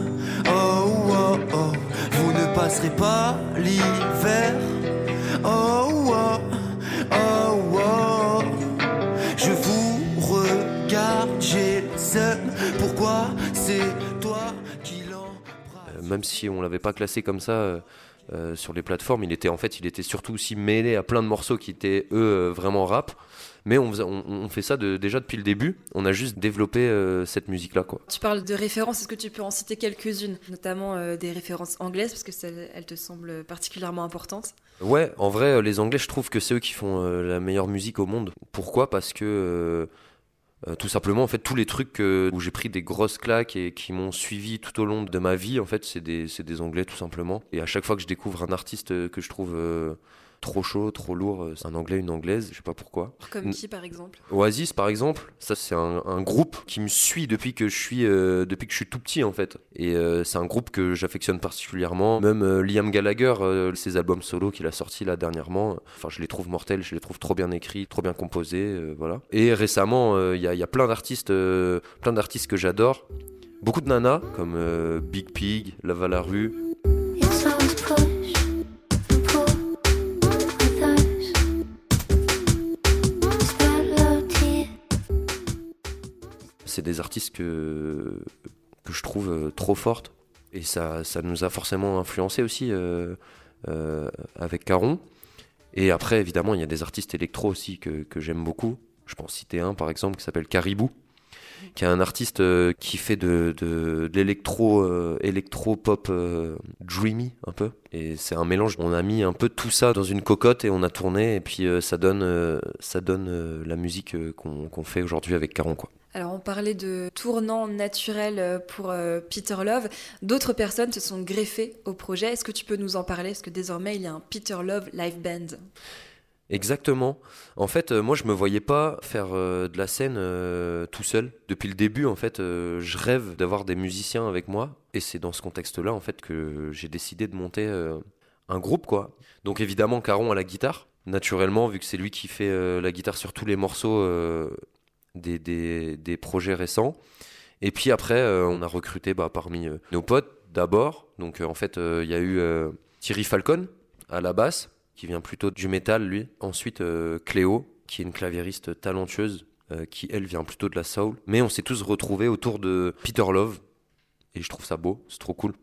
[SPEAKER 8] Passerez pas l'hiver. Oh, oh, oh, oh. Je vous regarde, j'ai. Pourquoi c'est toi qui l'embrasse
[SPEAKER 14] euh, Même si on l'avait pas classé comme ça. Euh, euh, sur les plateformes, il était en fait, il était surtout aussi mêlé à plein de morceaux qui étaient eux vraiment rap. Mais on, fait ça déjà depuis le début. On a juste développé euh, cette musique-là. Quoi.
[SPEAKER 13] Tu parles de références. Est-ce que tu peux en citer quelques-unes? Notamment euh, des références anglaises, parce que elles te semblent particulièrement importantes.
[SPEAKER 14] Ouais, en vrai, euh, les Anglais, je trouve que c'est eux qui font la meilleure musique au monde. Pourquoi? Parce que. tout simplement, en fait, tous les trucs où j'ai pris des grosses claques et qui m'ont suivi tout au long de ma vie, en fait, c'est des, des, Anglais, tout simplement. Et à chaque fois que je découvre un artiste que je trouve trop chaud, trop lourd. Euh, c'est un anglais, une anglaise, je sais pas pourquoi.
[SPEAKER 13] Comme qui par exemple?
[SPEAKER 14] Oasis par exemple, ça c'est un, groupe qui me suit depuis que je suis euh, depuis que je suis tout petit en fait. Et euh, c'est un groupe que j'affectionne particulièrement. Même Liam Gallagher, ses albums solo qu'il a sortis là dernièrement, enfin je les trouve mortels, je les trouve trop bien écrits, trop bien composés, voilà. Et récemment, il y, y, a plein d'artistes, plein d'artistes que j'adore. Beaucoup de nanas comme Big Pig, Lava la rue. C'est des artistes que, que je trouve euh, trop fortes. Et ça, ça nous a forcément influencé aussi euh, euh, avec Caron. Et après, évidemment, il y a des artistes électro aussi que, que j'aime beaucoup. Je pense citer un, par exemple, qui s'appelle Caribou, qui est un artiste qui fait de, de, l'électro électro pop dreamy un peu et c'est un mélange on a mis un peu tout ça dans une cocotte et on a tourné et puis ça donne ça donne la musique qu'on fait aujourd'hui avec Caron quoi
[SPEAKER 13] alors on parlait de tournant naturel euh, pour euh, Peter Love. D'autres personnes se sont greffées au projet. Est-ce que tu peux nous en parler? Parce que désormais il y a un Peter Love live band?
[SPEAKER 14] Exactement. En fait, euh, moi, je me voyais pas faire de la scène tout seul. Depuis le début, en fait, je rêve d'avoir des musiciens avec moi. Et c'est dans ce contexte-là, en fait, que j'ai décidé de monter un groupe, quoi. Donc, évidemment, Caron à la guitare. Naturellement, vu que c'est lui qui fait la guitare sur tous les morceaux, des, des, projets récents. Et puis après, euh, on a recruté bah, parmi euh, nos potes d'abord. Donc euh, en fait, il y a eu Thierry Falcon à la basse, qui vient plutôt du métal, lui. Ensuite, Cléo, qui est une claviériste talentueuse, qui elle vient plutôt de la soul. Mais on s'est tous retrouvés autour de Peter Love. Et je trouve ça beau, c'est trop cool.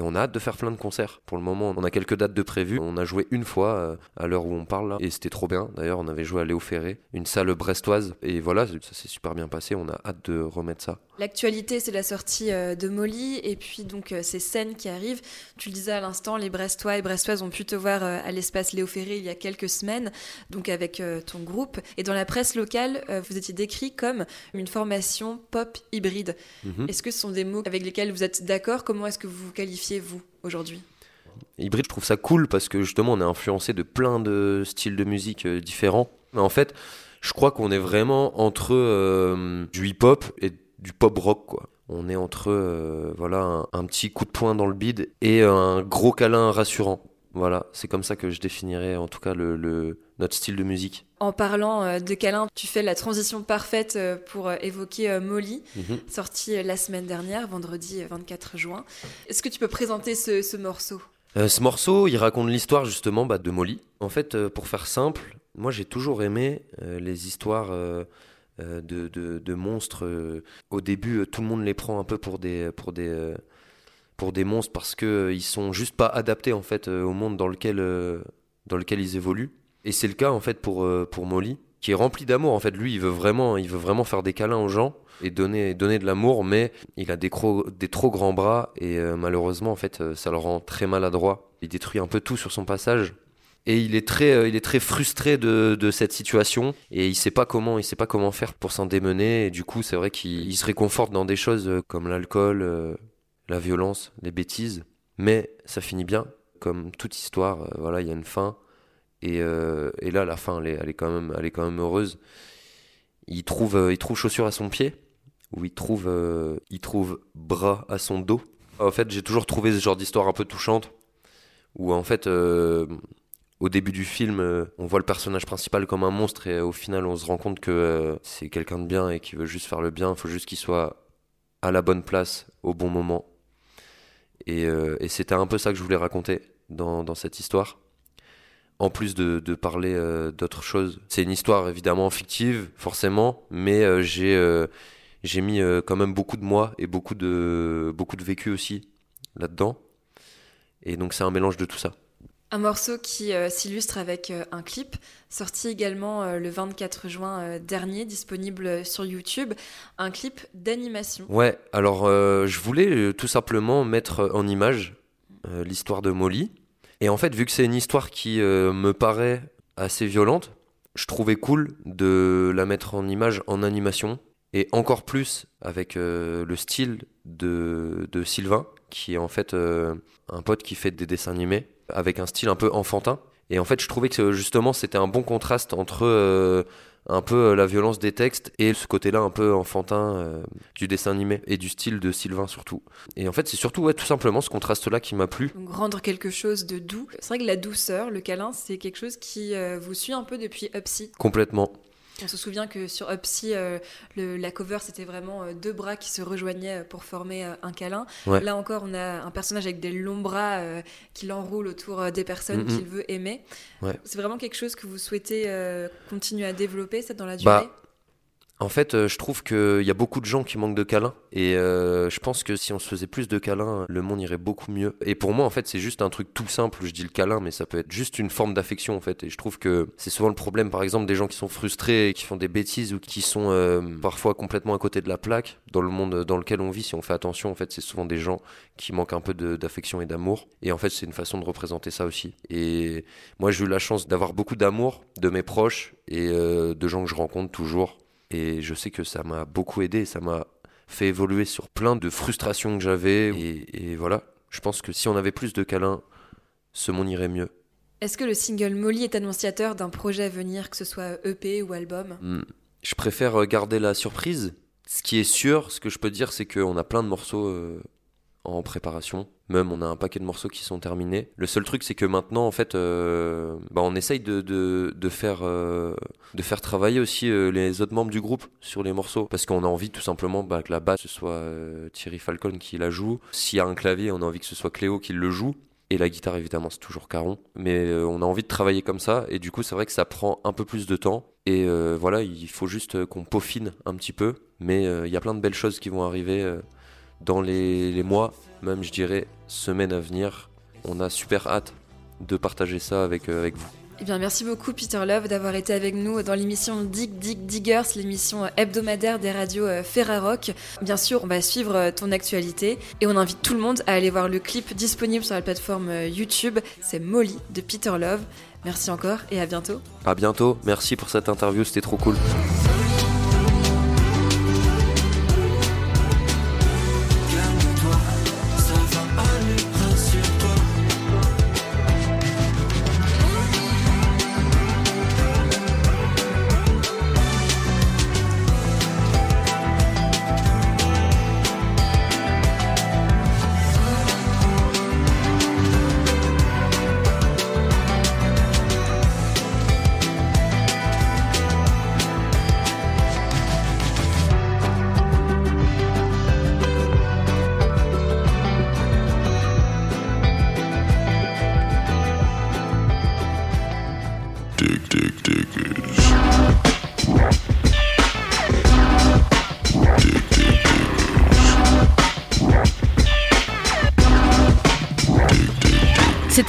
[SPEAKER 14] Et on a hâte de faire plein de concerts. Pour le moment, on a quelques dates de prévues. On a joué une fois euh, à l'heure où on parle là, et c'était trop bien. D'ailleurs, on avait joué à Léo Ferré, une salle brestoise. Et voilà, ça s'est super bien passé. On a hâte de remettre ça.
[SPEAKER 13] L'actualité, c'est la sortie euh, de Molly, et puis donc euh, ces scènes qui arrivent. Tu le disais à l'instant, les Brestois et Brestoises ont pu te voir à l'espace Léo Ferré il y a quelques semaines, donc avec ton groupe. Et dans la presse locale, vous étiez décrit comme une formation pop hybride. Mhm. Est-ce que ce sont des mots avec lesquels vous êtes d'accord? Comment est-ce que vous vous qualifiez? Vous aujourd'hui?
[SPEAKER 14] Hybride, je trouve ça cool parce que justement, on est influencé de plein de styles de musique euh, différents. Mais en fait, je crois qu'on est vraiment entre euh, du hip-hop et du pop rock. On est entre euh, voilà un, petit coup de poing dans le bide et un gros câlin rassurant. Voilà, c'est comme ça que je définirais en tout cas le, notre style de musique.
[SPEAKER 13] En parlant euh, de câlin, tu fais la transition parfaite euh, pour euh, évoquer Molly, mhm. sorti la semaine dernière, vendredi 24 juin. Est-ce que tu peux présenter ce, morceau?
[SPEAKER 14] Ce morceau, il raconte l'histoire justement bah, de Molly. En fait, pour faire simple, moi j'ai toujours aimé les histoires de, monstres. au début, tout le monde les prend un peu pour des, pour des pour des monstres parce que ils sont juste pas adaptés en fait au monde dans lequel dans lequel ils évoluent. Et c'est le cas en fait pour pour Molly qui est rempli d'amour en fait. Lui, il veut vraiment il veut vraiment faire des câlins aux gens et donner donner de l'amour, mais il a des, des trop grands bras et malheureusement en fait ça le rend très maladroit. Il détruit un peu tout sur son passage et il est très, euh, il est très frustré de, cette situation et il sait pas comment, il sait pas comment faire pour s'en démener. Et du coup, c'est vrai qu'il se réconforte dans des choses euh, comme l'alcool, euh, la violence, les bêtises. Mais ça finit bien, comme toute histoire. voilà, il y a une fin. Et, et là, la fin, elle est, quand même, elle est quand heureuse. Il trouve, il trouve chaussure à son pied, ou il trouve, il trouve bras à son dos. En fait, j'ai toujours trouvé ce genre d'histoire un peu touchante, où en fait, au début du film, euh, on voit le personnage principal comme un monstre et euh, au final, on se rend compte que euh, c'est quelqu'un de bien et qui veut juste faire le bien. Il faut juste qu'il soit à la bonne place au bon moment. Et, c'était un peu ça que je voulais raconter dans, cette histoire. En plus de, parler d'autres choses. C'est une histoire évidemment fictive, forcément, mais j'ai j'ai mis quand même beaucoup de moi et beaucoup de, beaucoup de vécu aussi là-dedans. Et donc c'est un mélange de tout ça.
[SPEAKER 13] Un morceau qui euh, s'illustre avec euh, un clip, sorti également euh, le 24 juin dernier, disponible sur YouTube, un clip d'animation.
[SPEAKER 14] Ouais, alors je voulais tout simplement mettre en image l'histoire de Molly. Et en fait, vu que c'est une histoire qui me paraît assez violente, je trouvais cool de la mettre en image en animation. Et encore plus avec le style de, de Sylvain, qui est en fait un pote qui fait des dessins animés avec un style un peu enfantin. Et en fait, je trouvais que justement, c'était un bon contraste entre euh, un peu euh, la violence des textes et ce côté-là un peu enfantin euh, du dessin animé et du style de Sylvain surtout. Et en fait, c'est surtout ouais, tout simplement ce contraste-là qui m'a plu.
[SPEAKER 13] rendre quelque chose de doux. C'est vrai que la douceur, le câlin, c'est quelque chose qui vous suit un peu depuis Upsy.
[SPEAKER 14] Complètement.
[SPEAKER 13] On se souvient que sur Upsy, euh, la cover, c'était vraiment euh, deux bras qui se rejoignaient pour former euh, un câlin. Là encore, on a un personnage avec des longs bras qui l'enroule autour des personnes qu'il veut aimer. C'est vraiment quelque chose que vous souhaitez continuer à développer, ça, dans la bah, durée?
[SPEAKER 14] En fait, euh, je trouve qu'il y a beaucoup de gens qui manquent de câlins. Et euh, je pense que si on se faisait plus de câlins, le monde irait beaucoup mieux. Et pour moi, en fait, c'est juste un truc tout simple. Je dis le câlin, mais ça peut être juste une forme d'affection, en fait. Et je trouve que c'est souvent le problème, par exemple, des gens qui sont frustrés, qui font des bêtises ou qui sont euh, parfois complètement à côté de la plaque. Dans le monde dans lequel on vit, si on fait attention, en fait, c'est souvent des gens qui manquent un peu d'affection et d'amour. Et en fait, c'est une façon de représenter ça aussi. Et moi, j'ai eu la chance d'avoir beaucoup d'amour de mes proches et de gens que je rencontre toujours et je sais que ça m'a beaucoup aidé, ça m'a fait évoluer sur plein de frustrations que j'avais. Et, voilà, je pense que si on avait plus de câlins, ce monde irait mieux.
[SPEAKER 13] Est-ce que le single Molly est annonciateur d'un projet à venir, que ce soit EP ou album?
[SPEAKER 14] Hmm. Je préfère garder la surprise. Ce qui est sûr, ce que je peux dire, c'est qu'on a plein de morceaux euh, en préparation. Même on a un paquet de morceaux qui sont terminés. Le seul truc c'est que maintenant en fait euh, bah, on essaye euh, de faire travailler aussi euh, les autres membres du groupe sur les morceaux. Parce qu'on a envie tout simplement bah, que la basse ce soit Thierry Falcon qui la joue. S'il y a un clavier on a envie que ce soit Cléo qui le joue. Et la guitare évidemment c'est toujours Caron. Mais on a envie de travailler comme ça et du coup c'est vrai que ça prend un peu plus de temps. Et voilà il faut juste qu'on peaufine un petit peu. Mais il y a plein de belles choses qui vont arriver dans les, mois, même je dirais semaines à venir. On a super hâte de partager ça avec, euh, avec vous.
[SPEAKER 13] Eh bien, merci beaucoup Peter Love d'avoir été avec nous dans l'émission Dig Dig Diggers, l'émission hebdomadaire des radios euh, Ferrarock. Bien sûr, on va suivre euh, ton actualité et on invite tout le monde à aller voir le clip disponible sur la plateforme YouTube. C'est Molly de Peter Love. Merci encore et à bientôt.
[SPEAKER 14] À bientôt. Merci pour cette interview, c'était trop cool.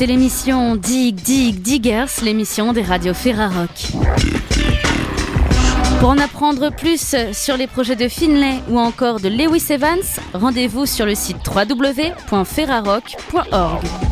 [SPEAKER 1] C'était l'émission Dig Dig Diggers, l'émission des radios Ferrarock. Pour en apprendre plus sur les projets de Finlay ou encore de Lewis Evans, rendez-vous sur le site www.ferrarock.org.